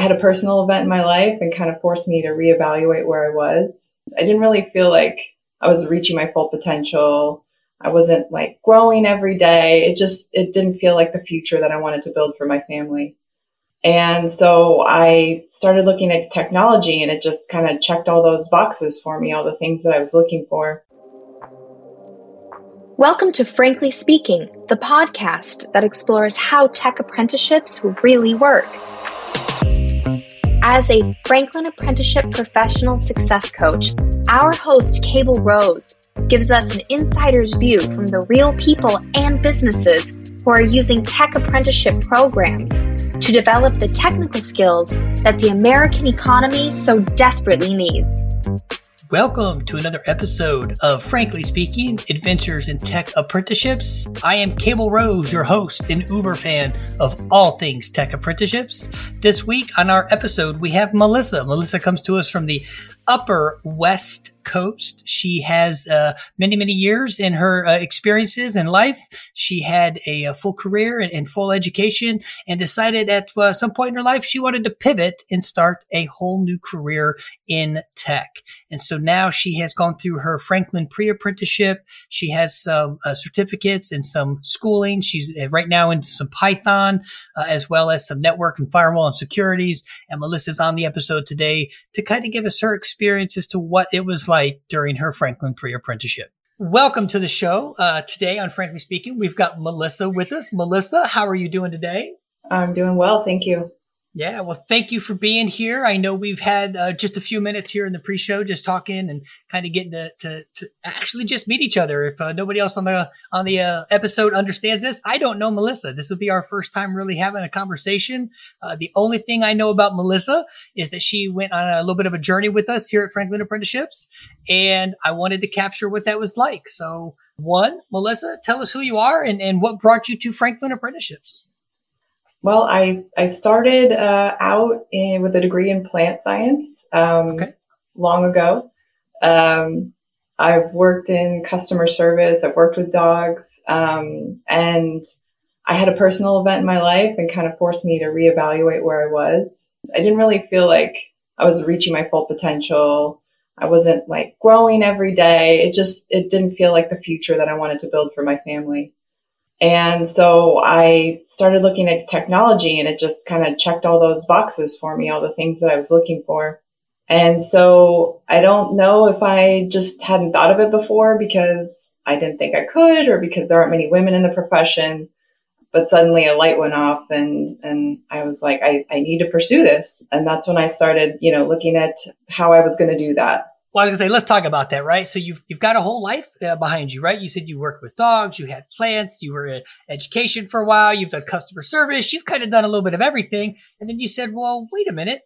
had a personal event in my life and kind of forced me to reevaluate where I was. I didn't really feel like I was reaching my full potential. I wasn't like growing every day. It just, it didn't feel like the future that I wanted to build for my family. And so I started looking at technology and it just kind of checked all those boxes for me, all the things that I was looking for. Welcome to Frankly Speaking, the podcast that explores how tech apprenticeships really work. As a Franklin Apprenticeship Professional Success Coach, our host, Cable Rose, gives us an insider's view from the real people and businesses who are using tech apprenticeship programs to develop the technical skills that the American economy so desperately needs. Welcome to another episode of Frankly Speaking Adventures in Tech Apprenticeships. I am Cable Rose, your host and Uber fan of all things tech apprenticeships. This week on our episode, we have Melissa. Melissa comes to us from the Upper West Coast. She has uh, many, many years in her uh, experiences in life. She had a, a full career and, and, full education and decided at uh, some point in her life she wanted to pivot and start a whole new career in tech. And so now she has gone through her Franklin pre-apprenticeship. She has some uh, certificates and some schooling. She's uh, right now into some Python uh, as well as some network and firewall and securities. And Melissa's on the episode today to kind of give us her experience as to what it was like during her Franklin pre-apprenticeship. Welcome to the show. Uh, today on Frankly Speaking, we've got Melissa with us. Melissa, how are you doing today? I'm doing well. Thank you. Yeah, well, thank you for being here. I know we've had uh, just a few minutes here in the pre-show, just talking and kind of getting to, to, to actually just meet each other. If uh, nobody else on the on the uh, episode understands this, I don't know Melissa. This will be our first time really having a conversation. Uh, the only thing I know about Melissa is that she went on a little bit of a journey with us here at Franklin Apprenticeships, and I wanted to capture what that was like. So, one, Melissa, tell us who you are and, and what brought you to Franklin Apprenticeships. Well, I, I started uh, out in, with a degree in plant science um, okay. long ago. Um, I've worked in customer service. I've worked with dogs. Um, and I had a personal event in my life and kind of forced me to reevaluate where I was. I didn't really feel like I was reaching my full potential. I wasn't like growing every day. It just, it didn't feel like the future that I wanted to build for my family. And so I started looking at technology and it just kind of checked all those boxes for me, all the things that I was looking for. And so I don't know if I just hadn't thought of it before because I didn't think I could or because there aren't many women in the profession. But suddenly a light went off and, and I was like, I, I need to pursue this. And that's when I started, you know, looking at how I was going to do that. Well, I was gonna say, let's talk about that, right? So you've you've got a whole life uh, behind you, right? You said you worked with dogs, you had plants, you were in education for a while, you've done customer service, you've kind of done a little bit of everything, and then you said, "Well, wait a minute,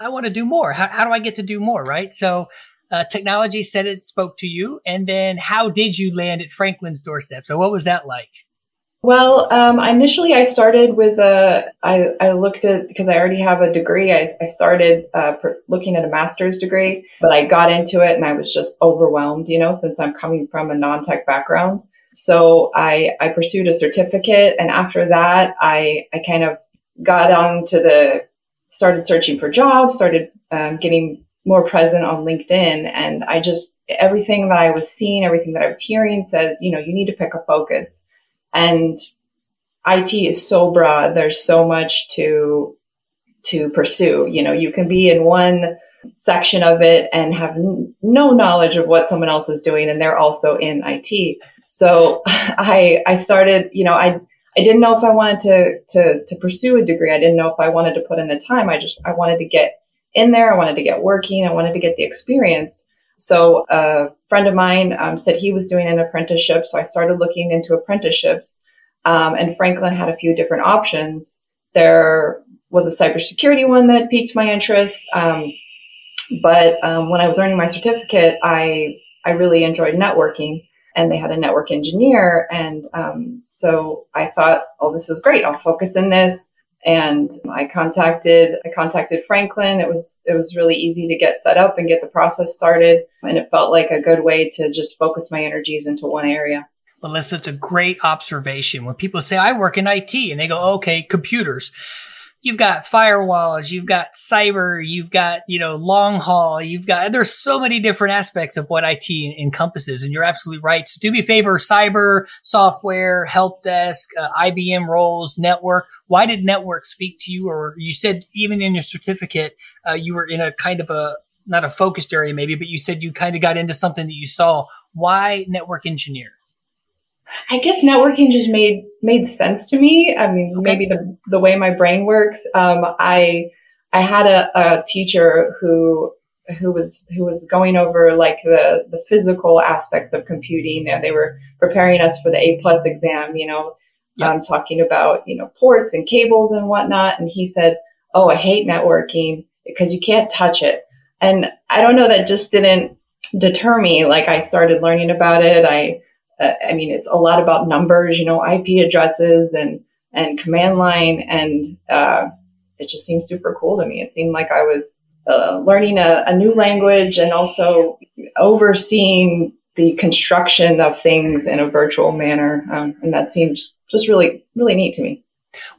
I want to do more. How, how do I get to do more?" Right? So uh, technology said it spoke to you, and then how did you land at Franklin's doorstep? So what was that like? Well, um, initially I started with a, I, I looked at, because I already have a degree, I, I started uh, looking at a master's degree, but I got into it and I was just overwhelmed, you know, since I'm coming from a non-tech background. So I, I pursued a certificate and after that, I, I kind of got on to the, started searching for jobs, started um, getting more present on LinkedIn. And I just, everything that I was seeing, everything that I was hearing says, you know, you need to pick a focus and IT is so broad. There's so much to to pursue. You know, you can be in one section of it and have n- no knowledge of what someone else is doing, and they're also in IT. So I I started. You know, I I didn't know if I wanted to to to pursue a degree. I didn't know if I wanted to put in the time. I just I wanted to get in there. I wanted to get working. I wanted to get the experience. So a friend of mine um, said he was doing an apprenticeship. So I started looking into apprenticeships. Um, and Franklin had a few different options. There was a cybersecurity one that piqued my interest. Um, but um, when I was earning my certificate, I I really enjoyed networking, and they had a network engineer, and um, so I thought, oh, this is great. I'll focus in this and I contacted I contacted Franklin. It was it was really easy to get set up and get the process started, and it felt like a good way to just focus my energies into one area. Melissa, it's a great observation. When people say I work in IT and they go, okay, computers. You've got firewalls, you've got cyber, you've got, you know, long haul, you've got, there's so many different aspects of what IT encompasses. And you're absolutely right. So do me a favor, cyber, software, help desk, uh, IBM roles, network. Why did network speak to you? Or you said even in your certificate, uh, you were in a kind of a, not a focused area maybe, but you said you kind of got into something that you saw. Why network engineer? I guess networking just made made sense to me. I mean, okay. maybe the the way my brain works. Um, I I had a, a teacher who who was who was going over like the the physical aspects of computing, and they were preparing us for the A plus exam. You know, yep. um, talking about you know ports and cables and whatnot. And he said, "Oh, I hate networking because you can't touch it." And I don't know, that just didn't deter me. Like I started learning about it. I uh, I mean, it's a lot about numbers, you know, IP addresses and, and command line. And, uh, it just seemed super cool to me. It seemed like I was uh, learning a, a, new language and also overseeing the construction of things in a virtual manner. Um, and that seems just really, really neat to me.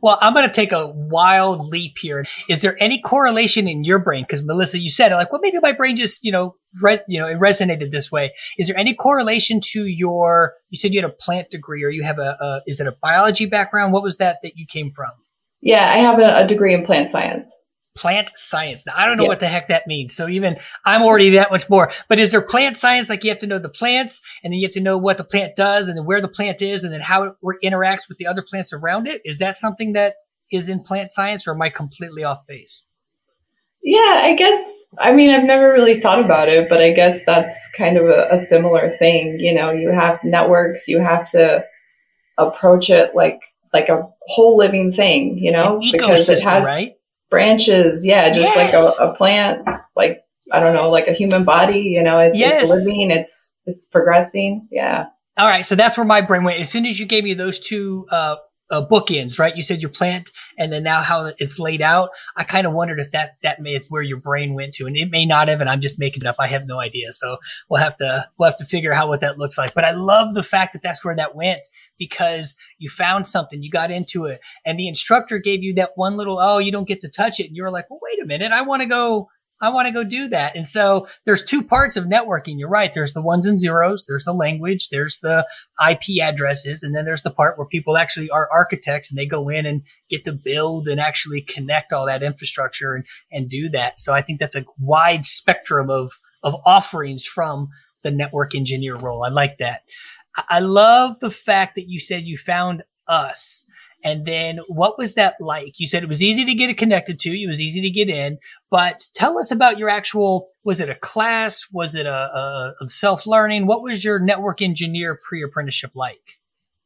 Well, I'm going to take a wild leap here. Is there any correlation in your brain? Because Melissa, you said like, well, maybe my brain just, you know, re- you know, it resonated this way. Is there any correlation to your? You said you had a plant degree, or you have a, a is it a biology background? What was that that you came from? Yeah, I have a, a degree in plant science plant science. Now, I don't know what the heck that means. So even I'm already that much more. But is there plant science? Like you have to know the plants and then you have to know what the plant does and then where the plant is and then how it interacts with the other plants around it. Is that something that is in plant science or am I completely off base? Yeah, I guess. I mean, I've never really thought about it, but I guess that's kind of a, a similar thing. You know, you have networks, you have to approach it like like a whole living thing, you know, because it has right? Branches. Yeah, just yes. like a, a, plant, like I don't know, like a human body. You know, it's, yes. it's living, it's it's progressing. Yeah. All right, so that's where my brain went. As soon as you gave me those two uh, uh, bookends, right? You said your plant, and then now how it's laid out. I kind of wondered if that that may it's where your brain went to, and it may not have. And I'm just making it up. I have no idea. So we'll have to we'll have to figure out what that looks like. But I love the fact that that's where that went because you found something, you got into it, and the instructor gave you that one little, oh, you don't get to touch it. And you were like, well, wait a minute, I want to go, I want to go do that. And so there's two parts of networking. You're right. There's the ones and zeros. There's the language. There's the IP addresses. And then there's the part where people actually are architects and they go in and get to build and actually connect all that infrastructure and, and do that. So I think that's a wide spectrum of, of offerings from the network engineer role. I like that. I love the fact that you said you found us. And then what was that like? You said it was easy to get it connected to. It was easy to get in, but tell us about your actual, was it a class? Was it a, a, a self learning? What was your network engineer pre apprenticeship like?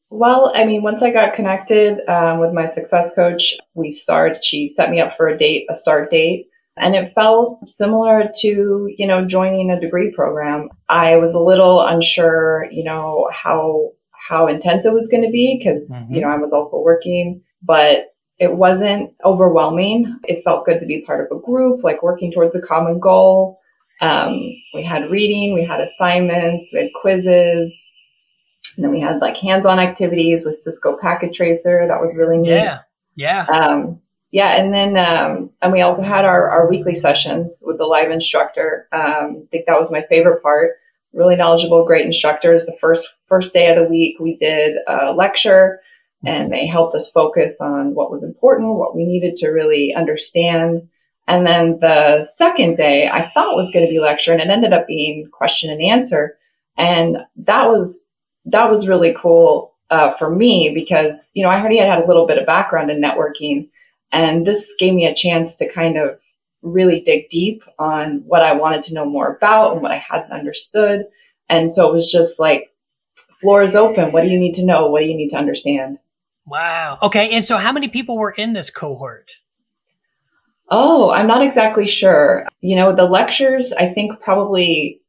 Well, I mean, once I got connected um, with my success coach, we started, she set me up for a date, a start date. And it felt similar to, you know, joining a degree program. I was a little unsure, you know, how, how intense it was going to be because, mm-hmm. you know, I was also working, but it wasn't overwhelming. It felt good to be part of a group, like working towards a common goal. Um, we had reading, we had assignments, we had quizzes, and then we had like hands-on activities with Cisco Packet Tracer. That was really neat. Yeah, yeah. Um, yeah, and then um, and we also had our, our weekly sessions with the live instructor. Um, I think that was my favorite part. Really knowledgeable, great instructors. The first first day of the week, we did a lecture, and they helped us focus on what was important, what we needed to really understand. And then the second day, I thought was going to be lecture, and it ended up being question and answer. And that was that was really cool uh, for me because you know I already had, had a little bit of background in networking and this gave me a chance to kind of really dig deep on what I wanted to know more about and what I hadn't understood. And so it was just like, floor is open. What do you need to know? What do you need to understand? Wow. Okay. And so how many people were in this cohort? Oh, I'm not exactly sure. You know, the lectures, I think probably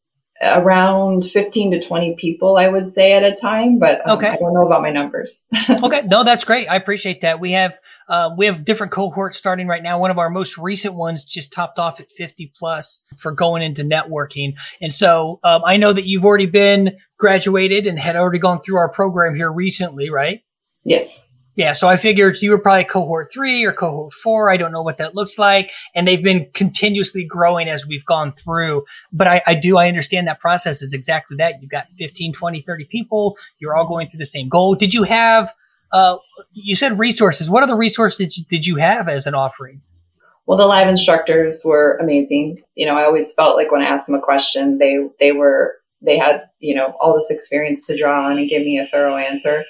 around 15 to 20 people, I would say at a time, but um, okay. I don't know about my numbers. okay. No, that's great. I appreciate that. We have, uh, we have different cohorts starting right now. One of our most recent ones just topped off at 50 plus for going into networking. And so, um, I know that you've already been graduated and had already gone through our program here recently, right? Yes. Yeah, so I figured you were probably cohort three or cohort four. I don't know what that looks like. And they've been continuously growing as we've gone through. But I, I do, I understand that process is exactly that. You've got 15, 20, 30 people. You're all going through the same goal. Did you have, uh, you said resources. What other resources did you have as an offering? Well, the live instructors were amazing. You know, I always felt like when I asked them a question, they, they were, they had, you know, all this experience to draw on and give me a thorough answer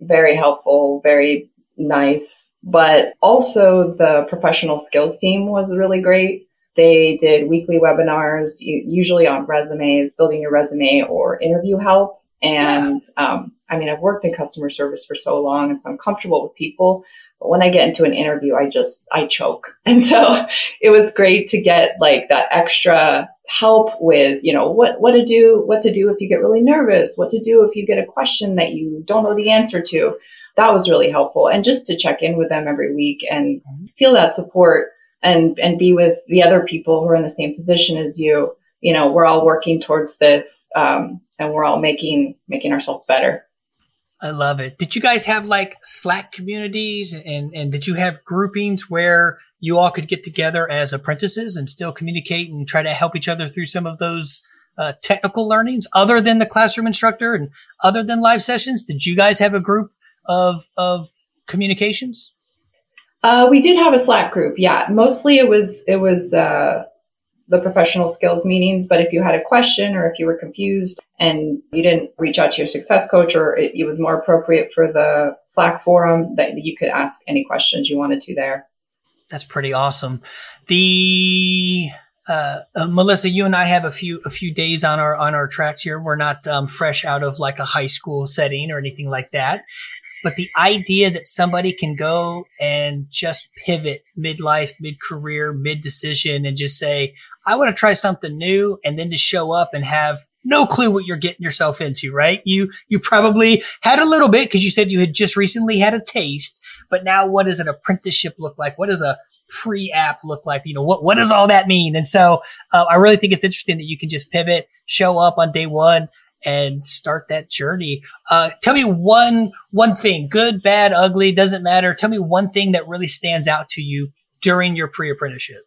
very helpful, very nice. But also the professional skills team was really great. They did weekly webinars, usually on resumes, building your resume or interview help. And um, I mean, I've worked in customer service for so long, and so I'm comfortable with people. But when I get into an interview, I just I choke. And so it was great to get like that extra help with, you know, what, what to do, what to do if you get really nervous, what to do if you get a question that you don't know the answer to. That was really helpful. And just to check in with them every week and feel that support and, and be with the other people who are in the same position as you. You know, we're all working towards this, um, and we're all making, making ourselves better. I love it. Did you guys have like Slack communities and, and did you have groupings where you all could get together as apprentices and still communicate and try to help each other through some of those uh, technical learnings other than the classroom instructor and other than live sessions? Did you guys have a group of, of communications? Uh, we did have a Slack group. Yeah. Mostly it was, it was, uh, the professional skills meetings. But if you had a question or if you were confused and you didn't reach out to your success coach or it, it was more appropriate for the Slack forum that you could ask any questions you wanted to there. That's pretty awesome. The uh, uh, Melissa, you and I have a few a few days on our on our tracks here. We're not um, fresh out of like a high school setting or anything like that. But the idea that somebody can go and just pivot midlife, mid career, mid decision, and just say, "I want to try something new," and then to show up and have no clue what you're getting yourself into, right? You you probably had a little bit because you said you had just recently had a taste, but now what does an apprenticeship look like? What does a pre-app look like? You know, what, what does all that mean? And so, uh, I really think it's interesting that you can just pivot, show up on day one and start that journey. Uh, tell me one, one thing, good, bad, ugly, doesn't matter. Tell me one thing that really stands out to you during your pre-apprenticeship.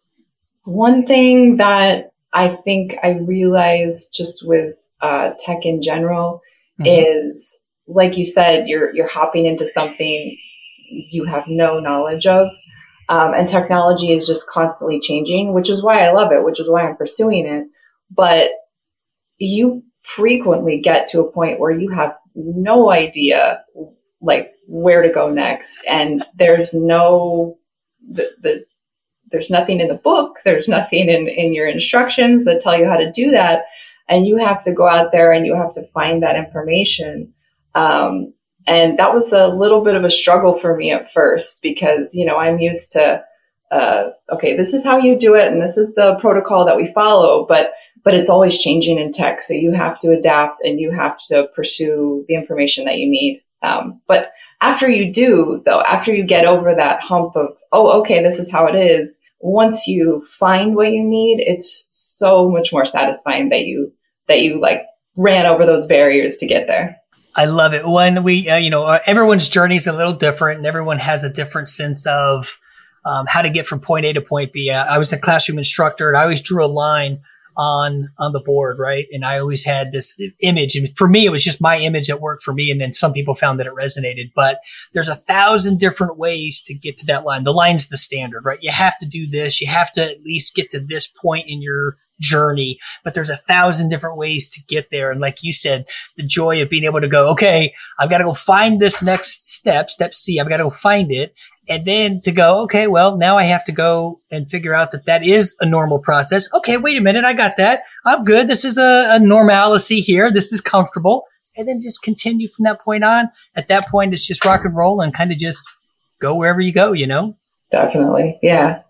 One thing that I think I realized just with, uh, tech in general mm-hmm. is like you said, you're, you're hopping into something you have no knowledge of. Um, and technology is just constantly changing, which is why I love it, which is why I'm pursuing it. But you frequently get to a point where you have no idea like where to go next. And there's no, the, the there's nothing in the book. There's nothing in, in your instructions that tell you how to do that. And you have to go out there and you have to find that information. Um, and that was a little bit of a struggle for me at first because, you know, I'm used to, uh, okay, this is how you do it and this is the protocol that we follow, but, but it's always changing in tech. So you have to adapt and you have to pursue the information that you need. Um, but after you do, though, after you get over that hump of, oh, okay, this is how it is, once you find what you need, it's so much more satisfying that you, that you like ran over those barriers to get there. I love it. When we, uh, you know, everyone's journey is a little different and everyone has a different sense of um, how to get from point A to point B. I was a classroom instructor and I always drew a line on, on the board, right? And I always had this image. And for me, it was just my image that worked for me. And then some people found that it resonated, but there's a thousand different ways to get to that line. The line's the standard, right? You have to do this. You have to at least get to this point in your journey, but there's a thousand different ways to get there. And like you said, the joy of being able to go, okay, I've got to go find this next step, step C. I've got to go find it. And then to go, okay, well, now I have to go and figure out that that is a normal process. Okay, wait a minute. I got that. I'm good. This is a, a normalcy here. This is comfortable. And then just continue from that point on. At that point, it's just rock and roll and kind of just go wherever you go, you know? Definitely. Yeah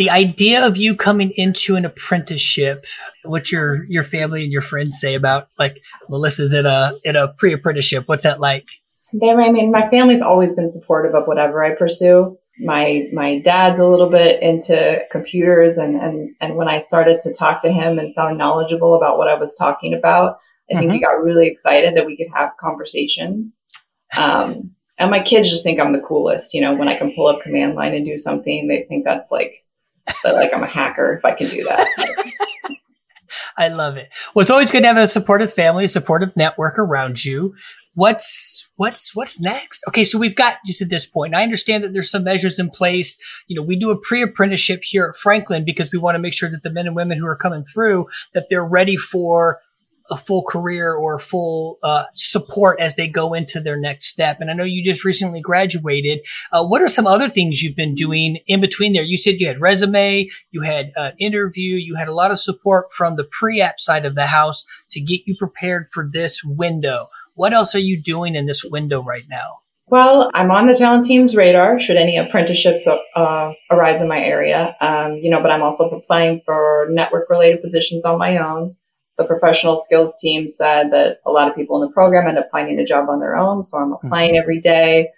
the idea of you coming into an apprenticeship, what your your family and your friends say about like Melissa's in a in a pre apprenticeship. What's that like? I mean, my family's always been supportive of whatever I pursue. My my dad's a little bit into computers, and and and when I started to talk to him and sound knowledgeable about what I was talking about, I think mm-hmm. he got really excited that we could have conversations. Um, And my kids just think I'm the coolest. You know, when I can pull up command line and do something, they think that's like, that like I'm a hacker if I can do that. I love it. Well, it's always good to have a supportive family, a supportive network around you. What's what's what's next? Okay, so we've got you to this point. I understand that there's some measures in place. You know, we do a pre-apprenticeship here at Franklin because we want to make sure that the men and women who are coming through that they're ready for a full career or full uh, support as they go into their next step. And I know you just recently graduated. Uh, what are some other things you've been doing in between there? You said you had resume, you had an interview, you had a lot of support from the pre-app side of the house to get you prepared for this window. What else are you doing in this window right now? Well, I'm on the talent team's radar should any apprenticeships uh, arise in my area. Um, you know, but I'm also applying for network related positions on my own the professional skills team said that a lot of people in the program end up finding a job on their own. So I'm applying mm-hmm. every day.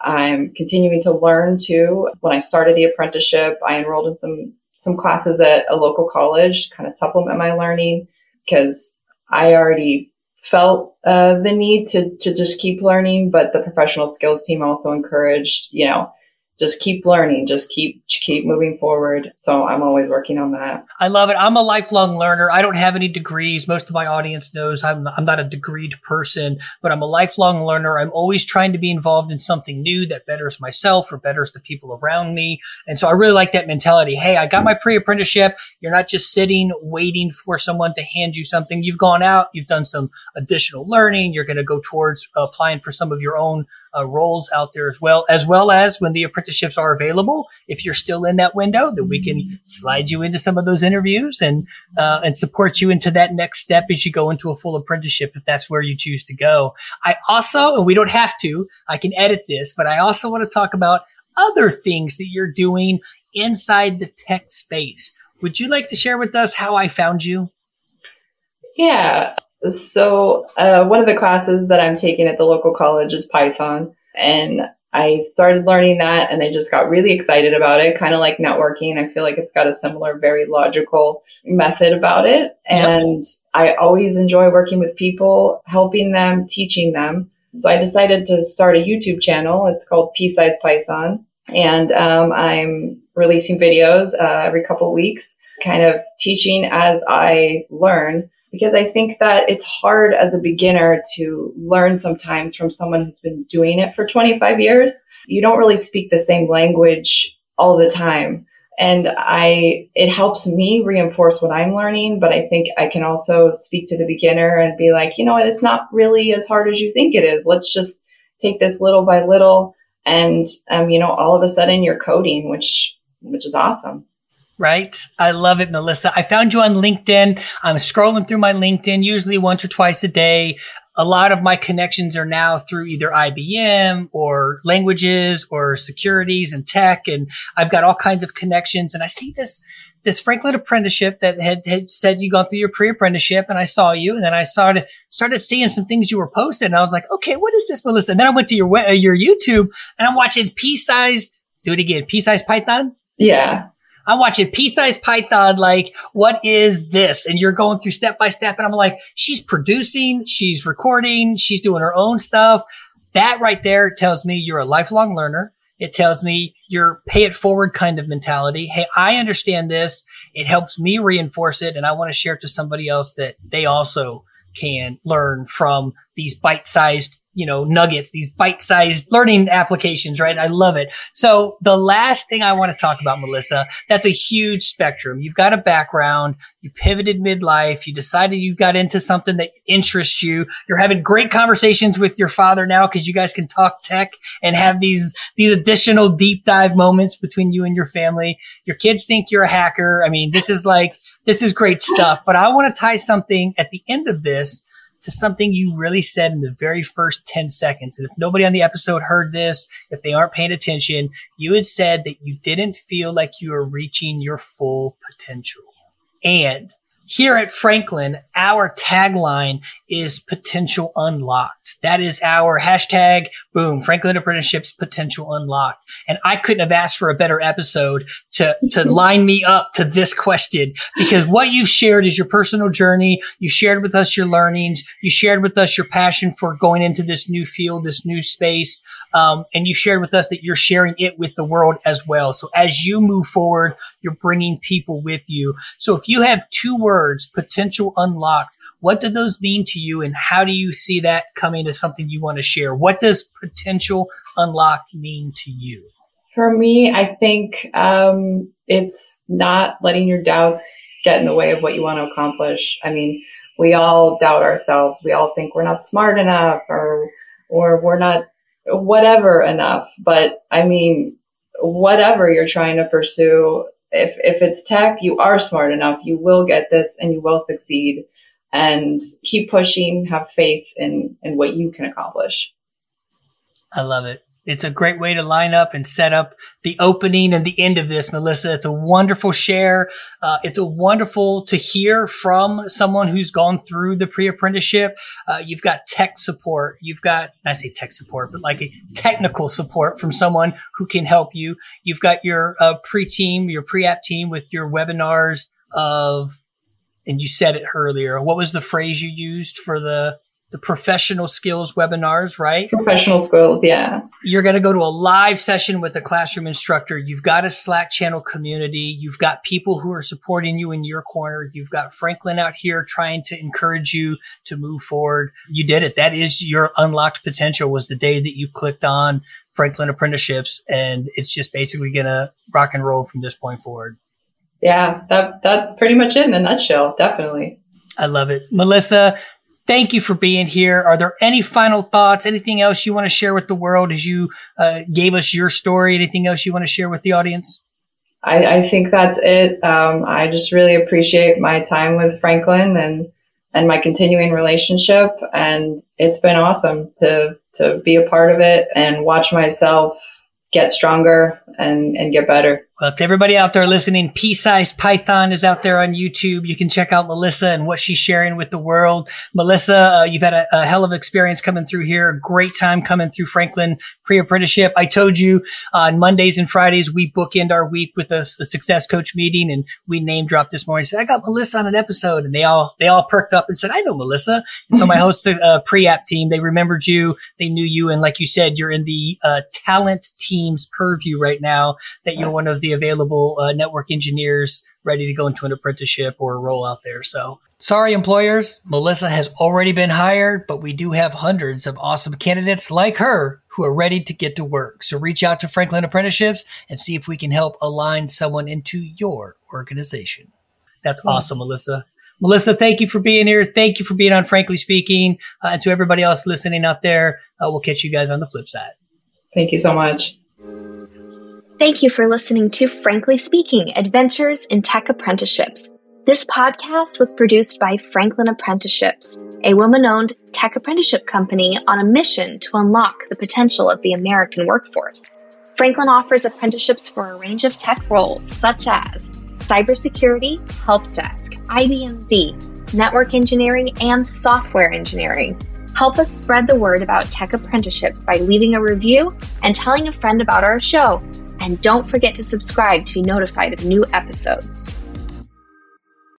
I'm continuing to learn too. When I started the apprenticeship, I enrolled in some some classes at a local college to kind of supplement my learning because I already felt uh, the need to to just keep learning. But the professional skills team also encouraged, you know, just keep learning, just keep keep moving forward. So I'm always working on that. I love it. I'm a lifelong learner. I don't have any degrees. Most of my audience knows I'm I'm not a degreed person, but I'm a lifelong learner. I'm always trying to be involved in something new that betters myself or betters the people around me. And so I really like that mentality. Hey, I got my pre-apprenticeship. You're not just sitting waiting for someone to hand you something. You've gone out, you've done some additional learning. You're going to go towards applying for some of your own uh, roles out there as well, as well as when the apprenticeships are available. If you're still in that window, that we can slide you into some of those interviews and uh, and support you into that next step as you go into a full apprenticeship if that's where you choose to go. I also, and we don't have to, I can edit this, but I also want to talk about other things that you're doing inside the tech space. Would you like to share with us how I found you? Yeah. So, uh, one of the classes that I'm taking at the local college is Python. And I started learning that and I just got really excited about it, kind of like networking. I feel like it's got a similar, very logical method about it. And yep. I always enjoy working with people, helping them, teaching them. So I decided to start a YouTube channel. It's called Pea-Sized Python. And um, I'm releasing videos uh, every couple of weeks, kind of teaching as I learn because I think that it's hard as a beginner to learn sometimes from someone who's been doing it for 25 years. You don't really speak the same language all the time. And I, it helps me reinforce what I'm learning, but I think I can also speak to the beginner and be like, you know what, it's not really as hard as you think it is. Let's just take this little by little. And, um, you know, all of a sudden you're coding, which, which is awesome right? I love it, Melissa. I found you on LinkedIn. I'm scrolling through my LinkedIn usually once or twice a day. A lot of my connections are now through either IBM or languages or securities and tech. And I've got all kinds of connections. And I see this, this Franklin apprenticeship that had, had said you gone through your pre-apprenticeship and I saw you and then I started, started seeing some things you were posting and I was like, okay, what is this, Melissa? And then I went to your, uh, your YouTube and I'm watching pea-sized, do it again, pea-sized Python. Yeah. I'm watching pea-sized Python. Like, what is this? And you're going through step by step. And I'm like, she's producing, she's recording, she's doing her own stuff. That right there tells me you're a lifelong learner. It tells me you're pay it forward kind of mentality. Hey, I understand this. It helps me reinforce it. And I want to share it to somebody else that they also can learn from these bite-sized you know, nuggets, these bite-sized learning applications, right? I love it. So the last thing I want to talk about, Melissa, that's a huge spectrum. You've got a background. You pivoted midlife. You decided you got into something that interests you. You're having great conversations with your father now because you guys can talk tech and have these, these additional deep dive moments between you and your family. Your kids think you're a hacker. I mean, this is like, this is great stuff, but I want to tie something at the end of this to something you really said in the very first 10 seconds. And if nobody on the episode heard this, if they aren't paying attention, you had said that you didn't feel like you were reaching your full potential. And here at Franklin, our tagline is potential unlocked. That is our hashtag, boom, Franklin Apprenticeships potential unlocked. And I couldn't have asked for a better episode to, to line me up to this question because what you've shared is your personal journey. You shared with us your learnings. You shared with us your passion for going into this new field, this new space. Um, and you shared with us that you're sharing it with the world as well. So as you move forward, you're bringing people with you. So if you have two words, potential unlocked, what do those mean to you and how do you see that coming to something you want to share? What does potential unlocked mean to you? For me, I think um, it's not letting your doubts get in the way of what you want to accomplish. I mean, we all doubt ourselves. We all think we're not smart enough or or we're not whatever enough. But I mean, whatever you're trying to pursue, if if it's tech, you are smart enough. You will get this and you will succeed. And keep pushing, have faith in in what you can accomplish. I love it. It's a great way to line up and set up the opening and the end of this, Melissa. It's a wonderful share. Uh, it's a wonderful to hear from someone who's gone through the pre-apprenticeship. Uh, you've got tech support. You've got, I say tech support, but like a technical support from someone who can help you. You've got your uh, pre-team, your pre-app team with your webinars of, and you said it earlier. What was the phrase you used for the the professional skills webinars, right? Professional skills, yeah. You're going to go to a live session with a classroom instructor. You've got a Slack channel community. You've got people who are supporting you in your corner. You've got Franklin out here trying to encourage you to move forward. You did it. That is your unlocked potential was the day that you clicked on Franklin apprenticeships and it's just basically going to rock and roll from this point forward. Yeah, that that's pretty much it in a nutshell. Definitely. I love it. Melissa, thank you for being here. Are there any final thoughts? Anything else you want to share with the world as you uh, gave us your story? Anything else you want to share with the audience? I, I think that's it. Um, I just really appreciate my time with Franklin and and my continuing relationship, and it's been awesome to to be a part of it and watch myself get stronger and, and get better. Well, to everybody out there listening, Pea-sized Python is out there on YouTube. You can check out Melissa and what she's sharing with the world. Melissa, uh, you've had a, a, hell of experience coming through here. A great time coming through Franklin pre-apprenticeship. I told you on Mondays and Fridays, we bookend our week with a, a success coach meeting and we name dropped this morning. Said, I got Melissa on an episode and they all, they all perked up and said, I know Melissa. And so my host, uh, pre-app team, they remembered you. They knew you. And like you said, you're in the, uh, talent team's purview right now that you're one of the available uh, network engineers ready to go into an apprenticeship or a role out there. So sorry, employers. Melissa has already been hired, but we do have hundreds of awesome candidates like her who are ready to get to work. So reach out to Franklin Apprenticeships and see if we can help align someone into your organization. That's awesome, Melissa. Melissa, thank you for being here. Thank you for being on Frankly Speaking. Uh, and to everybody else listening out there, uh, we'll catch you guys on the flip side. Thank you so much. Thank you for listening to Frankly Speaking Adventures in Tech Apprenticeships. This podcast was produced by Franklin Apprenticeships, a woman owned tech apprenticeship company on a mission to unlock the potential of the American workforce. Franklin offers apprenticeships for a range of tech roles such as cybersecurity, help desk, IBM Z, network engineering, and software engineering. Help us spread the word about tech apprenticeships by leaving a review and telling a friend about our show and don't forget to subscribe to be notified of new episodes.